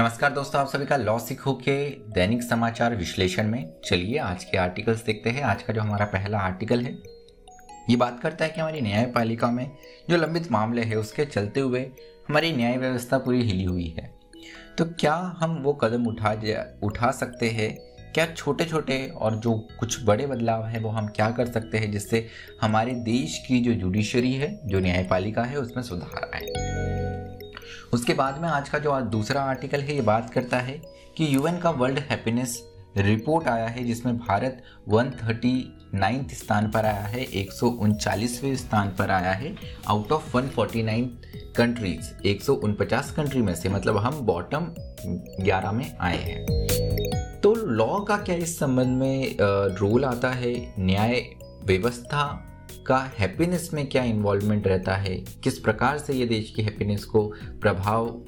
नमस्कार दोस्तों, आप सभी का लॉ सीखो के दैनिक समाचार विश्लेषण में। चलिए, आज के आर्टिकल्स देखते हैं। आज का जो हमारा पहला आर्टिकल है, ये बात करता है कि हमारी न्यायपालिका में जो लंबित मामले हैं, उसके चलते हुए हमारी न्याय व्यवस्था पूरी हिली हुई है। तो क्या हम वो कदम उठा उठा सकते हैं? क्या छोटे छोटे और जो कुछ बड़े बदलाव हैं, वो हम क्या कर सकते हैं, जिससे हमारे देश की जो जुडिशरी है, जो न्यायपालिका है, उसमें सुधार आए? उसके बाद में आज का जो दूसरा आर्टिकल है, ये बात करता है कि यूएन का वर्ल्ड हैप्पीनेस रिपोर्ट आया है, जिसमें भारत वन थर्टी नाइन्थ स्थान पर आया है, एक स्थान पर आया है आउट ऑफ़ 149 कंट्रीज़ एक कंट्री में से मतलब हम बॉटम 11 में आए हैं। तो लॉ का क्या इस संबंध में रोल आता है? न्याय व्यवस्था का हैप्पीनेस में क्या इन्वॉल्वमेंट रहता है? किस प्रकार से ये देश की हैप्पीनेस को प्रभाव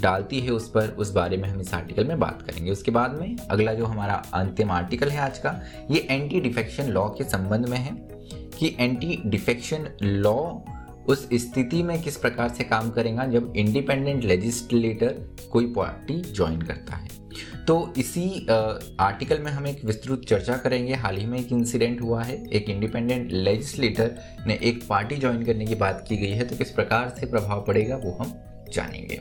डालती है उस पर? उस बारे में हम इस आर्टिकल में बात करेंगे। उसके बाद में अगला जो हमारा अंतिम आर्टिकल है आज का, ये एंटी डिफेक्शन लॉ के संबंध में है कि एंटी डिफेक्शन लॉ उस स्थिति में किस प्रकार से काम करेगा जब इंडिपेंडेंट लेजिस्लेटर कोई पार्टी ज्वाइन करता है। तो इसी आर्टिकल में हम एक विस्तृत चर्चा करेंगे। हाल ही में एक इंसिडेंट हुआ है। एक इंडिपेंडेंट लेजिस्लेटर ने एक पार्टी ज्वाइन करने की बात की गई है। तो किस प्रकार से प्रभाव पड़ेगा वो हम जानेंगे।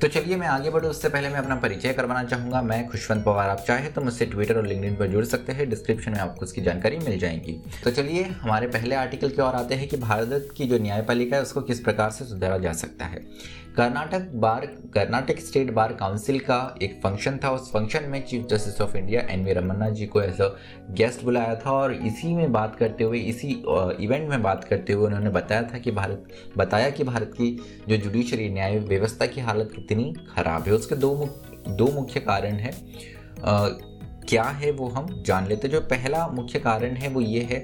तो चलिए मैं आगे बढ़ूँ, उससे पहले मैं अपना परिचय करवाना चाहूँगा। मैं खुशवंत पवार, आप चाहे तो मुझसे ट्विटर और लिंकडिन पर जुड़ सकते हैं। डिस्क्रिप्शन में आपको उसकी जानकारी मिल जाएगी। तो चलिए, हमारे पहले आर्टिकल की ओर आते हैं कि भारत की जो न्यायपालिका है, उसको किस प्रकार से सुधारा जा सकता है। Karnataka bar, Karnataka state bar council का एक फ़ंक्शन था। उस फ़ंक्शन में chief justice of India N V Ramana ji को एज अ गेस्ट बुलाया था और इसी में बात करते हुए, इसी इवेंट में बात करते हुए उन्होंने बताया था कि भारत, बताया कि भारत की जो जुडिशरी न्याय व्यवस्था की हालत कितनी खराब है, उसके दो दो मुख्य कारण है। क्या है वो हम जान लेते जो पहला मुख्य कारण है वो ये है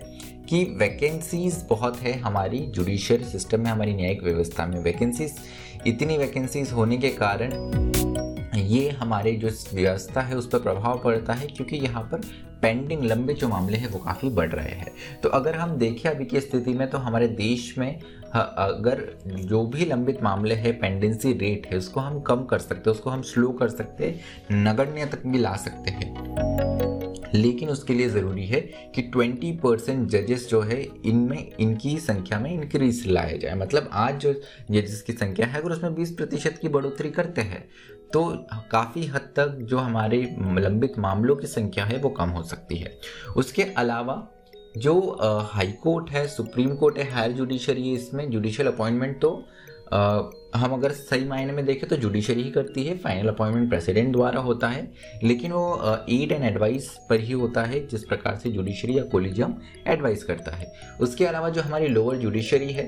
कि वैकेंसीज बहुत है हमारी जुडिशियल सिस्टम में, हमारी न्यायिक व्यवस्था में। वैकेंसीज इतनी वैकेंसीज होने के कारण ये हमारे जो व्यवस्था है, उस पर प्रभाव पड़ता है क्योंकि यहाँ पर पेंडिंग लंबे जो मामले हैं, वो काफ़ी बढ़ रहे हैं। तो अगर हम देखें अभी की स्थिति में तो हमारे देश में अगर जो भी लंबित मामले हैं पेंडेंसी रेट है, उसको हम कम कर सकते हैं, उसको हम स्लो कर सकते हैं, नगण्य तक भी ला सकते हैं। लेकिन उसके लिए ज़रूरी है कि 20 परसेंट जजेस जो है, इनमें, इनकी संख्या में इंक्रीज लाया जाए। मतलब आज जो जजेस की संख्या है, अगर उसमें 20 प्रतिशत की बढ़ोतरी करते हैं तो काफ़ी हद तक जो हमारे लंबित मामलों की संख्या है, वो कम हो सकती है। उसके अलावा जो हाई कोर्ट है, सुप्रीम कोर्ट है, हायर जुडिशरी इसमें जुडिशल अपॉइंटमेंट तो हम अगर सही मायने में देखें तो जुडिशरी ही करती है फाइनल अपॉइंटमेंट प्रेसिडेंट द्वारा होता है, लेकिन वो एड एंड एडवाइस पर ही होता है, जिस प्रकार से जुडिशरी या कोलिजियम एडवाइस करता है। उसके अलावा जो हमारी लोअर जुडिशरी है,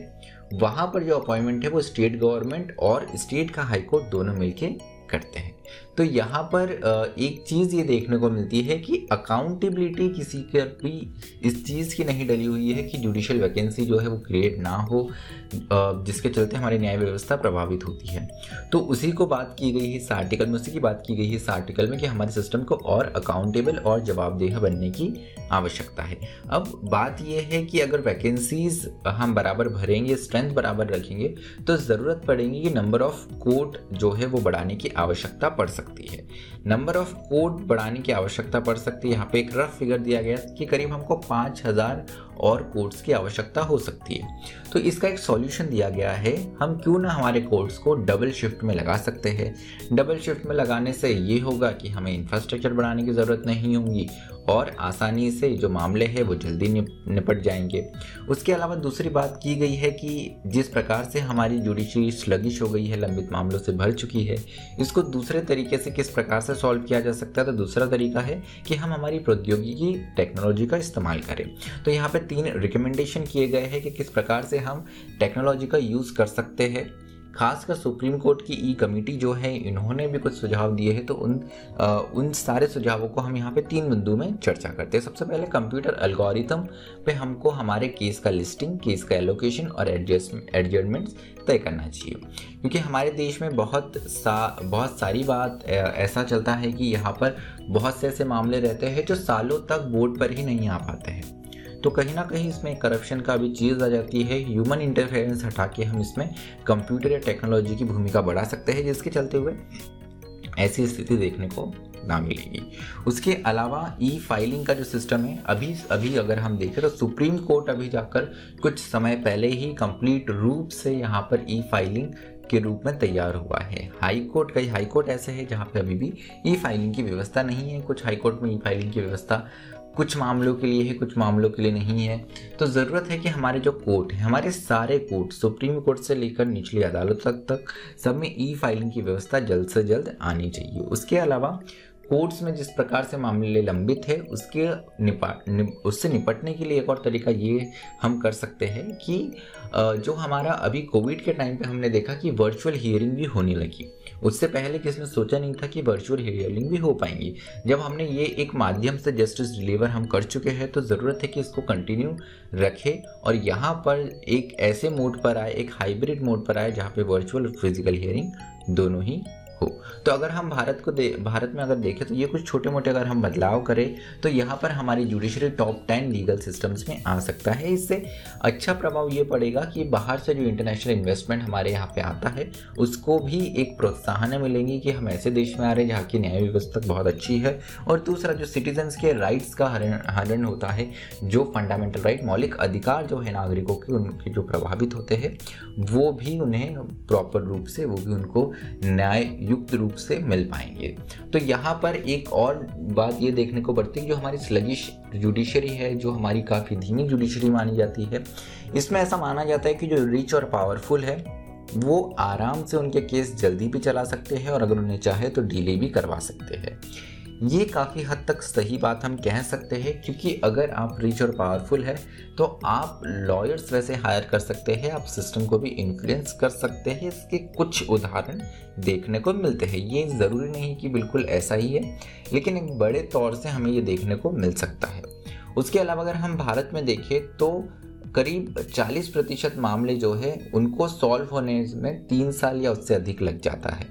वहाँ पर जो अपॉइंटमेंट है, वो स्टेट गवर्नमेंट और स्टेट का हाईकोर्ट दोनों मिलके करते हैं। तो यहाँ पर एक चीज़ ये देखने को मिलती है कि अकाउंटेबिलिटी किसी का भी इस चीज़ की नहीं डली हुई है कि जुडिशियल वैकेंसी जो है वो क्रिएट ना हो जिसके चलते हमारी न्याय व्यवस्था प्रभावित होती है। तो उसी को बात की गई है इस आर्टिकल में, उसी की बात की गई है इस आर्टिकल में कि हमारे सिस्टम को और अकाउंटेबल और जवाबदेह बनने की आवश्यकता है। अब बात यह है कि अगर वैकेंसीज हम बराबर भरेंगे स्ट्रेंथ बराबर रखेंगे तो ज़रूरत पड़ेगी कि नंबर ऑफ़ कोर्ट जो है वो बढ़ाने की आवश्यकता पड़ सकती है। नंबर ऑफ़ कोड बढ़ाने की आवश्यकता पड़ सकती है। यहाँ पे एक रफ फिगर दिया गया कि करीब हमको पाँच हज़ार और कोड्स की आवश्यकता हो सकती है। तो इसका एक सॉल्यूशन दिया गया है। हम क्यों ना हमारे कोर्ट्स को डबल शिफ्ट में लगा सकते हैं? डबल शिफ्ट में लगाने से ये होगा कि हमें इंफ्रास्ट्रक्चर बढ़ाने की ज़रूरत नहीं होगी और आसानी से जो मामले हैं वो जल्दी निपट जाएँगे। उसके अलावा दूसरी बात की गई है कि जिस प्रकार से हमारी जुडिशरी स्लगिश हो गई है, लंबित मामलों से भर चुकी है, इसको दूसरे तरीके से किस प्रकार से सॉल्व किया जा सकता है? तो दूसरा तरीका है कि हम हमारी प्रौद्योगिकी टेक्नोलॉजी का इस्तेमाल करें। तो यहाँ पर तीन रिकमेंडेशन किए गए हैं कि किस प्रकार से हम टेक्नोलॉजी का यूज़ कर सकते हैं। खासकर सुप्रीम कोर्ट की ई कमेटी जो है इन्होंने भी कुछ सुझाव दिए हैं तो उन आ, उन सारे सुझावों को हम यहाँ पे तीन बिंदु में चर्चा करते हैं। सबसे पहले कंप्यूटर एल्गोरिथम पे हमको हमारे केस का लिस्टिंग केस का एलोकेशन और एडजस्टमेंट एडजस्टमेंट्स तय करना चाहिए। क्योंकि हमारे देश में बहुत सा बहुत सारी बात ऐसा चलता है कि यहाँ पर बहुत से ऐसे मामले रहते हैं जो सालों तक बोर्ड पर ही नहीं आ पाते हैं। तो कहीं ना कहीं इसमें करप्शन का भी चीज़ आ जाती है। ह्यूमन इंटरफेरेंस हटा के हम इसमें कंप्यूटर या टेक्नोलॉजी की भूमिका बढ़ा सकते हैं जिसके चलते हुए ऐसी स्थिति देखने को ना मिलेगी। उसके अलावा ई फाइलिंग का जो सिस्टम है, अभी अभी अगर हम देखें तो सुप्रीम कोर्ट अभी जाकर कुछ समय पहले ही कंप्लीट रूप से यहाँ पर ई फाइलिंग के रूप में तैयार हुआ है। हाई कोर्ट कई हाई कोर्ट ऐसे हैं जहाँ पे अभी भी ई फाइलिंग की व्यवस्था नहीं है। कुछ हाई कोर्ट में ई फाइलिंग की व्यवस्था कुछ मामलों के लिए है, कुछ मामलों के लिए नहीं है। तो ज़रूरत है कि हमारे जो कोर्ट है, हमारे सारे कोर्ट, सुप्रीम कोर्ट से लेकर निचली अदालत तक तक, सब में ई फाइलिंग की व्यवस्था जल्द से जल्द आनी चाहिए। उसके अलावा कोर्ट्स में जिस प्रकार से मामले लंबित है उसके निपा नि, उससे निपटने के लिए एक और तरीका ये हम कर सकते हैं कि जो हमारा अभी कोविड के टाइम पे हमने देखा कि वर्चुअल हियरिंग भी होने लगी। उससे पहले किसने सोचा नहीं था कि वर्चुअल हियरिंग भी हो पाएँगी। जब हमने ये एक माध्यम से जस्टिस डिलीवर हम कर चुके हैं तो ज़रूरत है कि इसको कंटिन्यू रखें और यहाँ पर एक ऐसे मोड पर आए एक हाइब्रिड मोड पर आए जहाँ पे वर्चुअल फ़िज़िकल हियरिंग दोनों ही हो। तो अगर हम भारत को दे, भारत में अगर देखें तो ये कुछ छोटे मोटे अगर हम बदलाव करें तो यहाँ पर हमारी judiciary top ten legal systems में आ सकता है। इससे अच्छा प्रभाव ये पड़ेगा कि बाहर से जो इंटरनेशनल इन्वेस्टमेंट हमारे यहाँ पे आता है, उसको भी एक प्रोत्साहन मिलेंगी कि हम ऐसे देश में आ रहे हैं जहाँ की न्याय व्यवस्था बहुत अच्छी है और दूसरा जो सिटीजन्स के राइट्स का हरण होता है, जो फंडामेंटल राइट मौलिक अधिकार जो है नागरिकों के, उनके जो प्रभावित होते हैं, वो भी उन्हें प्रॉपर रूप से, वो भी उनको न्याय युक्त रूप से मिल पाएँगे। तो यहाँ पर एक और बात ये देखने को पड़ती है, जो हमारी स्लगिश जुडिशरी है, जो हमारी काफ़ी धीमी जुडिशरी मानी जाती है, इसमें ऐसा माना जाता है कि जो रिच और पावरफुल है, वो आराम से उनके केस जल्दी भी चला सकते हैं और अगर उन्हें चाहे तो डिले भी करवा सकते हैं। ये काफ़ी हद तक सही बात हम कह सकते हैं, क्योंकि अगर आप रिच और पावरफुल है तो आप लॉयर्स वैसे हायर कर सकते हैं, आप सिस्टम को भी इन्फ्लुएंस कर सकते हैं, इसके कुछ उदाहरण देखने को मिलते हैं। ये ज़रूरी नहीं कि बिल्कुल ऐसा ही है, लेकिन एक बड़े तौर से हमें ये देखने को मिल सकता है। उसके अलावा अगर हम भारत में देखें तो करीब 40 प्रतिशत मामले जो है, उनको सॉल्व होने में तीन साल या उससे अधिक लग जाता है।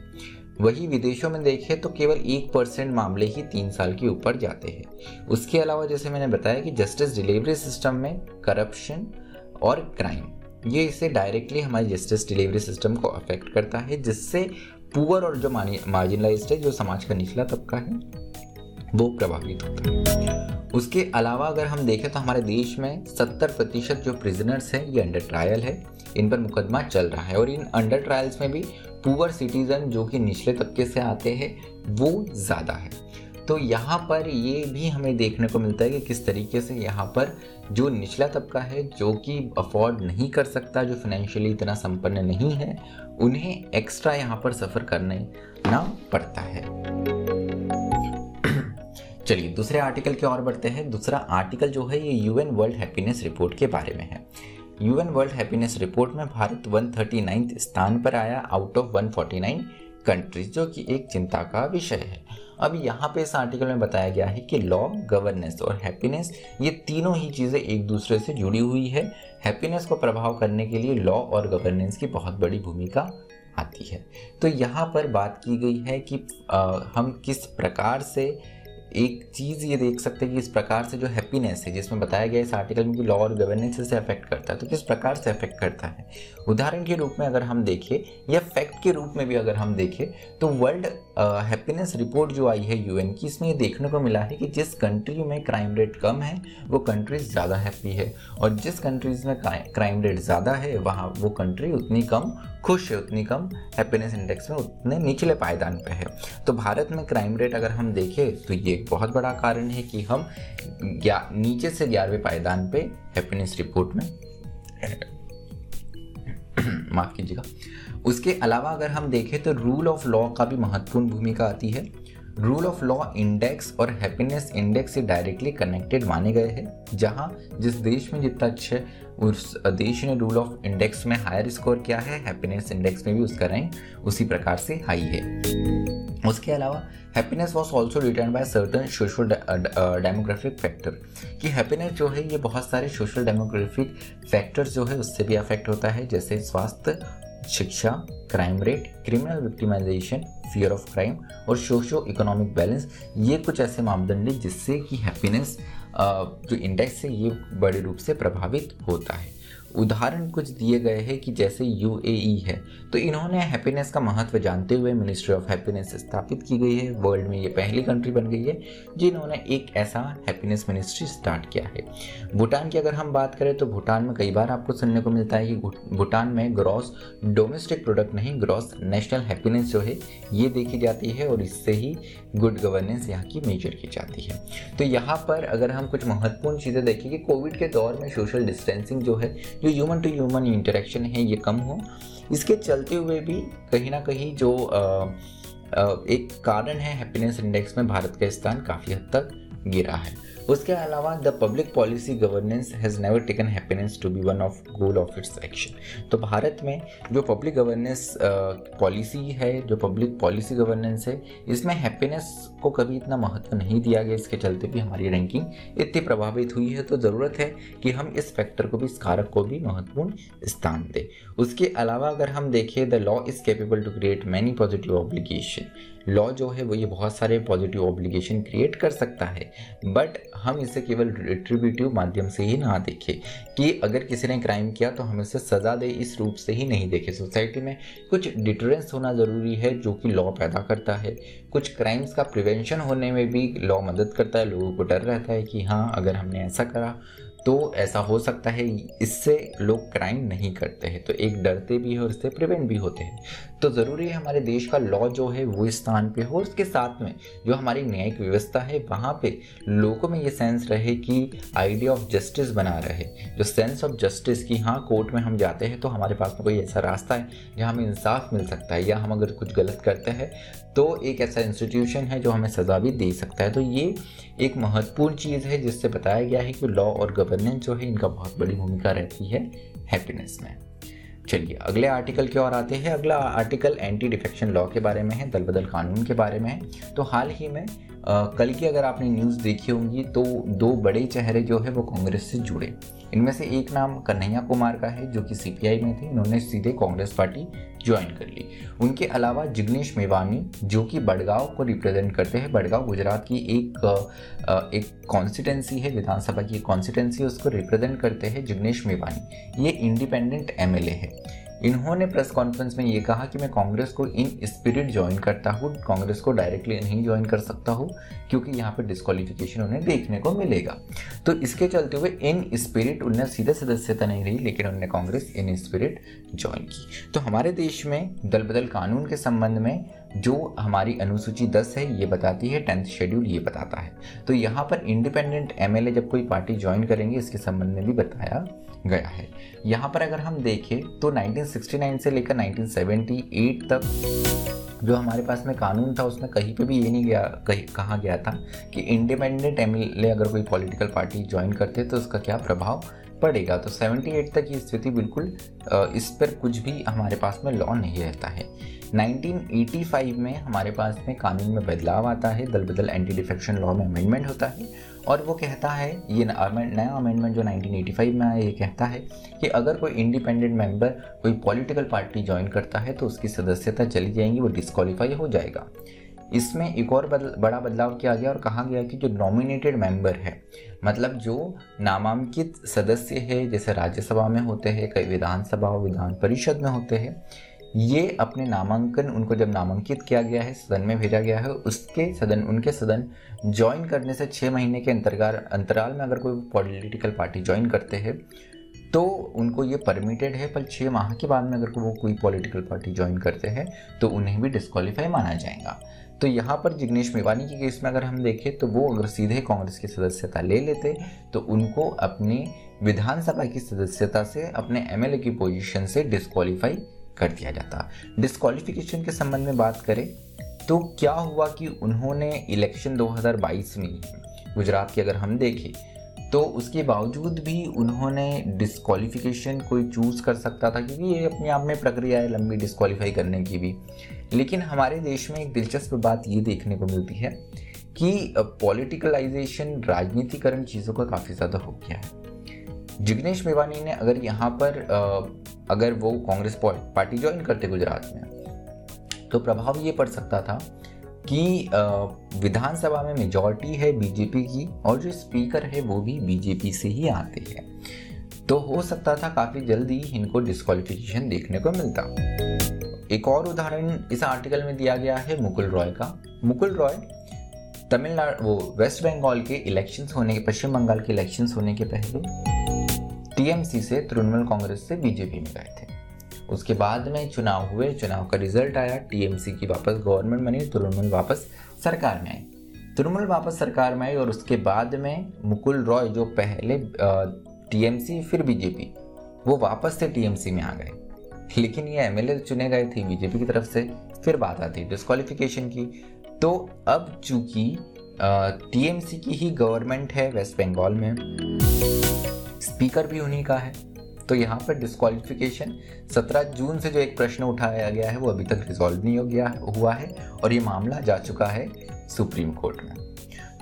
वही विदेशों में देखें तो केवल एक परसेंट मामले ही तीन साल के ऊपर जाते हैं। उसके अलावा जैसे मैंने बताया कि जस्टिस डिलीवरी सिस्टम में करप्शन और क्राइम ये इसे डायरेक्टली हमारे जस्टिस डिलीवरी सिस्टम को अफेक्ट करता है, जिससे पुअर और जो मार्जिनलाइज है, जो समाज का निचला तबका है, वो प्रभावित होता है। उसके अलावा अगर हम देखें तो हमारे देश में 70 प्रतिशत जो प्रिजनर्स हैं, ये अंडर ट्रायल है। इन पर मुकदमा चल रहा है और इन अंडर ट्रायल्स में भी पुअर सिटीज़न जो कि निचले तबके से आते हैं, वो ज़्यादा है। तो यहाँ पर ये भी हमें देखने को मिलता है कि किस तरीके से यहाँ पर जो निचला तबका है, जो कि अफोर्ड नहीं कर सकता, जो फाइनेंशियली इतना संपन्न नहीं है, उन्हें एक्स्ट्रा यहाँ पर सफ़र करने ना पड़ता है। चलिए, दूसरे आर्टिकल की ओर बढ़ते हैं। दूसरा आर्टिकल जो है, ये यूएन वर्ल्ड हैप्पीनेस रिपोर्ट के बारे में है। यूएन वर्ल्ड हैप्पीनेस रिपोर्ट में भारत वन स्थान पर आया आउट ऑफ़ 149 कंट्रीज़ जो कि एक चिंता का विषय है। अब यहाँ पे इस आर्टिकल में बताया गया है कि लॉ गवर्नेंस और हैप्पीनेस ये तीनों ही चीज़ें एक दूसरे से जुड़ी हुई है। हैप्पीनेस को प्रभाव करने के लिए लॉ और गवर्नेंस की बहुत बड़ी भूमिका आती है। तो यहाँ पर बात की गई है कि आ, हम किस प्रकार से एक चीज़ ये देख सकते हैं कि इस प्रकार से जो हैप्पीनेस है, जिसमें बताया गया इस आर्टिकल में कि लॉ और गवर्नेंस से अफेक्ट करता है तो किस प्रकार से अफेक्ट करता है? उदाहरण के रूप में अगर हम देखें, या फैक्ट के रूप में भी अगर हम देखें तो वर्ल्ड हैप्पीनेस रिपोर्ट जो आई है यूएन की, इसमें ये देखने को मिला है कि जिस कंट्री में क्राइम रेट कम है, वो कंट्रीज़ ज़्यादा हैप्पी है और जिस कंट्रीज़ में क्राइम रेट ज़्यादा है, वहाँ वो कंट्री उतनी कम खुश है, उतनी कम हैप्पीनेस इंडेक्स में उतने निचले पायदान पे है। तो भारत में क्राइम रेट अगर हम देखें तो ये एक बहुत बड़ा कारण है कि हम नीचे से ग्यारहवें पायदान पे हैप्पीनेस रिपोर्ट में माफ़ कीजिएगा। उसके अलावा अगर हम देखें तो रूल ऑफ़ लॉ का भी महत्वपूर्ण भूमिका आती है। रूल ऑफ़ लॉ इंडेक्स और हैप्पीनेस इंडेक्स से डायरेक्टली कनेक्टेड माने गए हैं, जहाँ जिस देश में जितना अच्छे उस देश ने रूल ऑफ़ इंडेक्स में हायर स्कोर किया है हैप्पीनेस इंडेक्स में भी उसका रैंक उसी प्रकार से हाई है। उसके अलावा happiness was also written by certain social demographic factor कि हैप्पीनेस जो है, ये बहुत सारे सोशल डेमोग्राफिक फैक्टर्स जो है, उससे भी अफेक्ट होता है, जैसे स्वास्थ्य, शिक्षा crime rate criminal victimization fear of crime और सोशो इकोनॉमिक बैलेंस ये कुछ ऐसे मापदंड हैं जिससे कि हैप्पीनेस जो इंडेक्स है, ये बड़े रूप से प्रभावित होता है। उदाहरण कुछ दिए गए हैं कि जैसे यूएई है तो इन्होंने हैप्पीनेस का महत्व जानते हुए मिनिस्ट्री ऑफ़ हैप्पीनेस स्थापित की गई है। वर्ल्ड में ये पहली कंट्री बन गई है, जिन्होंने एक ऐसा हैप्पीनेस मिनिस्ट्री स्टार्ट किया है। भूटान की अगर हम बात करें तो भूटान में कई बार आपको सुनने को मिलता है कि भूटान में ग्रॉस डोमेस्टिक प्रोडक्ट नहीं ग्रॉस नेशनल हैप्पीनेस जो है, ये देखी जाती है और इससे ही गुड गवर्नेंस यहाँ की मेजर की जाती है। तो यहाँ पर अगर हम कुछ महत्वपूर्ण चीज़ें देखें कि कोविड के दौर में सोशल डिस्टेंसिंग जो है जो ह्यूमन टू ह्यूमन इंटरेक्शन है ये कम हो। इसके चलते हुए भी कहीं ना कहीं जो आ, एक कारण है हैप्पीनेस इंडेक्स में भारत का स्थान काफ़ी हद तक गिरा है। उसके अलावा the public policy governance has never taken happiness to be one of goal of its action तो भारत में जो पब्लिक गवर्नेंस पॉलिसी है, जो पब्लिक पॉलिसी गवर्नेंस है, इसमें हैप्पीनेस को कभी इतना महत्व नहीं दिया गया। इसके चलते भी हमारी रैंकिंग इतनी प्रभावित हुई है। तो ज़रूरत है कि हम इस फैक्टर को भी, इस कारक को भी महत्वपूर्ण स्थान दें। उसके अलावा अगर हम देखें the law is capable to create many positive obligation law जो है वो ये बहुत सारे पॉजिटिव ऑब्लिगेशन क्रिएट कर सकता है बट हम इसे केवल रिट्रीब्यूटिव माध्यम से ही ना देखें कि अगर किसी ने क्राइम किया तो हम इसे सज़ा दे इस रूप से ही नहीं देखें। सोसाइटी में कुछ डिटरेंस होना ज़रूरी है जो कि लॉ पैदा करता है। कुछ क्राइम्स का प्रिवेंशन होने में भी लॉ मदद करता है। लोगों को डर रहता है कि हाँ अगर हमने ऐसा करा तो ऐसा हो सकता है, इससे लोग क्राइम नहीं करते हैं तो एक डरते भी है और इससे प्रिवेंट भी होते हैं। तो ज़रूरी है हमारे देश का लॉ जो है, वो स्थान पे हो उसके साथ में जो हमारी न्यायिक व्यवस्था है, वहाँ पे लोगों में ये सेंस रहे कि आइडिया ऑफ़ जस्टिस बना रहे। जो सेंस ऑफ़ जस्टिस की हाँ कोर्ट में हम जाते हैं तो हमारे पास में कोई ऐसा रास्ता है, जहाँ हमें इंसाफ मिल सकता है, या हम अगर कुछ गलत करते हैं तो एक ऐसा इंस्टीट्यूशन है जो हमें सज़ा भी दे सकता है। तो ये एक महत्वपूर्ण चीज़ है, जिससे बताया गया है कि लॉ और गवर्नेंस जो है इनका बहुत बड़ी भूमिका रहती है हैप्पीनेस में। चलिए अगले आर्टिकल की ओर आते हैं। अगला आर्टिकल एंटी डिफेक्शन लॉ के बारे में है दल बदल कानून के बारे में है। तो हाल ही में आ, कल की अगर आपने न्यूज़ देखी होंगी तो दो बड़े चेहरे जो है वो कांग्रेस से जुड़े। इनमें से एक नाम कन्हैया कुमार का है, जो कि सीपीआई में थे। इन्होंने सीधे कांग्रेस पार्टी ज्वाइन कर ली। उनके अलावा जिग्नेश मेवानी, जो कि बड़गांव को रिप्रेजेंट करते हैं। बड़गांव गुजरात की एक एक कॉन्स्टिटेंसी है, विधानसभा की एक कॉन्स्टिटेंसी उसको रिप्रेजेंट करते हैं जिग्नेश मेवानी। ये इंडिपेंडेंट एमएलए है। इन्होंने प्रेस कॉन्फ्रेंस में ये कहा कि मैं कांग्रेस को इन स्पिरिट ज्वाइन करता हूँ, कांग्रेस को डायरेक्टली नहीं ज्वाइन कर सकता हूँ, क्योंकि यहाँ पर डिस्कालिफिकेशन उन्हें देखने को मिलेगा। तो इसके चलते हुए इन स्पिरिट उन्हें सीधे सदस्यता नहीं रही, लेकिन उन्होंने कांग्रेस इन स्पिरिट ज्वाइन की। तो हमारे देश में दल बदल कानून के संबंध में जो हमारी अनुसूची 10 है, ये बताती है, टेंथ शेड्यूल ये बताता है। तो यहाँ पर इंडिपेंडेंट एमएलए जब कोई पार्टी ज्वाइन करेंगे, इसके संबंध में भी बताया गया है। यहाँ पर अगर हम देखें तो 1969 से लेकर 1978 तक जो हमारे पास में कानून था, उसमें कहीं पे भी ये नहीं गया, कहीं कहा गया था कि इंडिपेंडेंट एमएलए अगर कोई पॉलिटिकल पार्टी ज्वाइन करते तो उसका क्या प्रभाव पड़ेगा? तो 78 तक ये स्थिति बिल्कुल इस पर कुछ भी हमारे पास में लॉ नहीं रहता है। 1985 में हमारे पास में कानून में बदलाव आता है दल बदल एंटी डिफेक्शन लॉ में अमेंडमेंट होता है और वो कहता है ये नया अमेंडमेंट जो 1985 में आया ये कहता है कि अगर कोई इंडिपेंडेंट मेंबर कोई पॉलिटिकल पार्टी ज्वाइन करता है तो उसकी सदस्यता चली जाएँगी वो डिस्कालीफाई हो जाएगा। इसमें एक और बदल, बड़ा बदलाव किया गया और कहा गया कि जो नॉमिनेटेड मेंबर है मतलब जो नामांकित सदस्य है जैसे राज्यसभा में होते हैं कई विधानसभा विधान परिषद में होते हैं ये अपने नामांकन, उनको जब नामांकित किया गया है, सदन में भेजा गया है, उसके सदन, उनके सदन ज्वाइन करने से छः महीने के अंतर्गार, अंतराल में अगर कोई पॉलिटिकल पार्टी ज्वाइन करते हैं तो उनको ये परमिटेड है, पर छः माह के बाद में अगर वो कोई पॉलिटिकल पार्टी ज्वाइन करते हैं तो उन्हें भी डिस्कालीफाई माना जाएगा। तो यहाँ पर जिग्नेश मेवानी के केस में अगर हम देखें तो वो अगर सीधे कांग्रेस की सदस्यता ले लेते तो उनको अपनी विधानसभा की सदस्यता से, अपने एमएलए की पोजीशन से डिस्कालीफाई कर दिया जाता। डिस्कालिफिकेशन के संबंध में बात करें तो क्या हुआ कि उन्होंने इलेक्शन 2022 में गुजरात की अगर हम देखें तो उसके बावजूद भी उन्होंने डिस्कालिफिकेशन कोई चूज़ कर सकता था, क्योंकि ये अपने आप में प्रक्रिया है लंबी डिस्कालीफाई करने की भी। लेकिन हमारे देश में एक दिलचस्प बात ये देखने को मिलती है कि पॉलिटिकलाइजेशन राजनीतिकरण चीज़ों का काफ़ी ज़्यादा हो गया है। जिग्नेश मेवानी ने अगर यहाँ पर अगर वो कांग्रेस पार्टी ज्वाइन करते गुजरात में तो प्रभाव ये पड़ सकता था कि विधानसभा में मेजॉरिटी है बीजेपी की और जो स्पीकर है वो भी बीजेपी से ही आते हैं। तो हो सकता था काफ़ी जल्दी इनको डिस्कालिफिकेशन देखने को मिलता। एक और उदाहरण इस आर्टिकल में दिया गया है मुकुल रॉय का। मुकुल रॉय, तमिलनाडु, वो वेस्ट बंगाल के इलेक्शंस होने के, पश्चिम बंगाल के इलेक्शंस होने के पहले टीएमसी से तृणमूल कांग्रेस से बीजेपी में गए थे। उसके बाद में चुनाव हुए, चुनाव का रिज़ल्ट आया, टीएमसी की वापस गवर्नमेंट बनी, तृणमूल वापस सरकार में आई। तृणमूल वापस सरकार में आई और उसके बाद में मुकुल रॉय, जो पहले टीएमसी, फिर बीजेपी, वो वापस से टीएमसी में आ गए। लेकिन ये एमएलए चुने गए थे बीजेपी की तरफ़ से, फिर बात आती है डिस्कालिफिकेशन की। तो अब चूँकि टीएमसी की ही गवर्नमेंट है वेस्ट बंगाल में स्पीकर भी उन्हीं का है। तो यहाँ पर डिस्कालिफिकेशन 17 जून से जो एक प्रश्न उठाया गया है, वो अभी तक रिजॉल्व नहीं हो गया, हुआ है और ये मामला जा चुका है सुप्रीम कोर्ट में।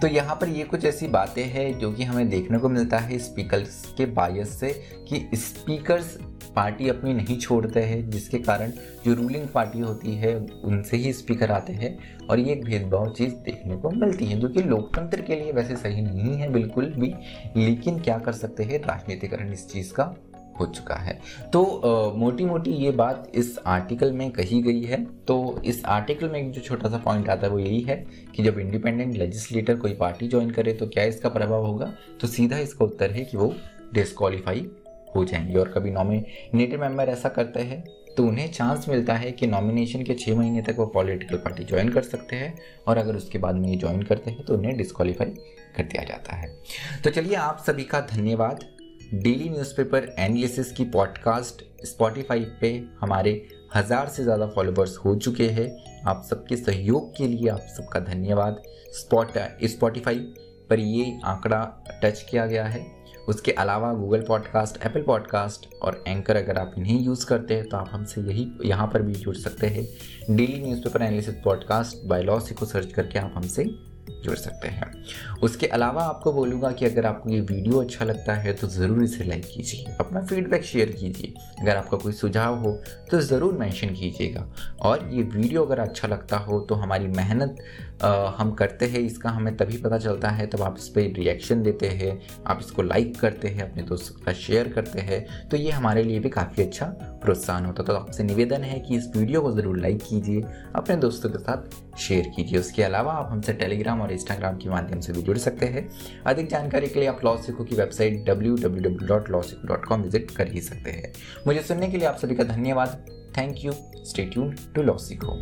तो यहाँ पर ये कुछ ऐसी बातें हैं जो कि हमें देखने को मिलता है स्पीकर्स के बायस से कि स्पीकर्स पार्टी अपनी नहीं छोड़ते हैं जिसके कारण जो रूलिंग पार्टी होती है उनसे ही स्पीकर आते हैं और ये एक भेदभाव चीज़ देखने को मिलती है जो कि लोकतंत्र के लिए वैसे सही नहीं है बिल्कुल भी लेकिन क्या कर सकते हैं राजनीतिकरण इस चीज़ का हो चुका है। तो आ, मोटी मोटी ये बात इस आर्टिकल में कही गई है तो इस आर्टिकल में जो छोटा सा पॉइंट आता है वो यही है कि जब इंडिपेंडेंट लेजिस्लेटर कोई पार्टी ज्वाइन करे तो क्या इसका प्रभाव होगा? तो सीधा इसका उत्तर है कि वो डिस्कालीफाई हो जाएँगे और कभी नॉमिनेटेड मेंबर ऐसा करते हैं तो उन्हें चांस मिलता है कि नॉमिनेशन के छः महीने तक वो पॉलिटिकल पार्टी ज्वाइन कर सकते हैं और अगर उसके बाद में ये ज्वाइन करते हैं तो उन्हें डिस्कालीफाई कर दिया जाता है। तो चलिए आप सभी का धन्यवाद। डेली न्यूज़पेपर एनालिसिस की पॉडकास्ट स्पॉटिफाई पे हमारे हज़ार से ज़्यादा फॉलोवर्स हो चुके हैं। आप सबके सहयोग के लिए आप सबका धन्यवाद। स्पॉट स्पॉटिफाई पर ये आंकड़ा टच किया गया है। उसके अलावा गूगल पॉडकास्ट एप्पल पॉडकास्ट और एंकर अगर आप इन्हें यूज़ करते हैं तो आप हमसे यही, यहाँ पर भी जुड़ सकते हैं। Daily newspaper analysis podcast by LawSikho search करके आप हमसे जुड़ सकते हैं। उसके अलावा आपको बोलूँगा कि अगर आपको ये वीडियो अच्छा लगता है तो ज़रूर इसे लाइक कीजिए, अपना फीडबैक शेयर कीजिए। अगर आपका कोई सुझाव हो तो ज़रूर मेंशन कीजिएगा। और ये वीडियो अगर अच्छा लगता हो तो हमारी मेहनत हम करते हैं, इसका हमें तभी पता चलता है तब आप इस पर रिएक्शन देते हैं, आप इसको लाइक करते हैं, अपने दोस्तों के साथ शेयर करते हैं। तो ये हमारे लिए भी काफ़ी अच्छा प्रोत्साहन होता तो आपसे निवेदन है कि इस वीडियो को ज़रूर लाइक कीजिए, अपने दोस्तों के साथ शेयर कीजिए। उसके अलावा आप हमसे टेलीग्राम और इंस्टाग्राम के माध्यम से भी जुड़ सकते हैं। अधिक जानकारी के लिए आप लॉसिको की website W W W dot dot com visit कर ही सकते हैं। मुझे सुनने के लिए आप सभी का धन्यवाद। Thank you stay tuned to LawSikho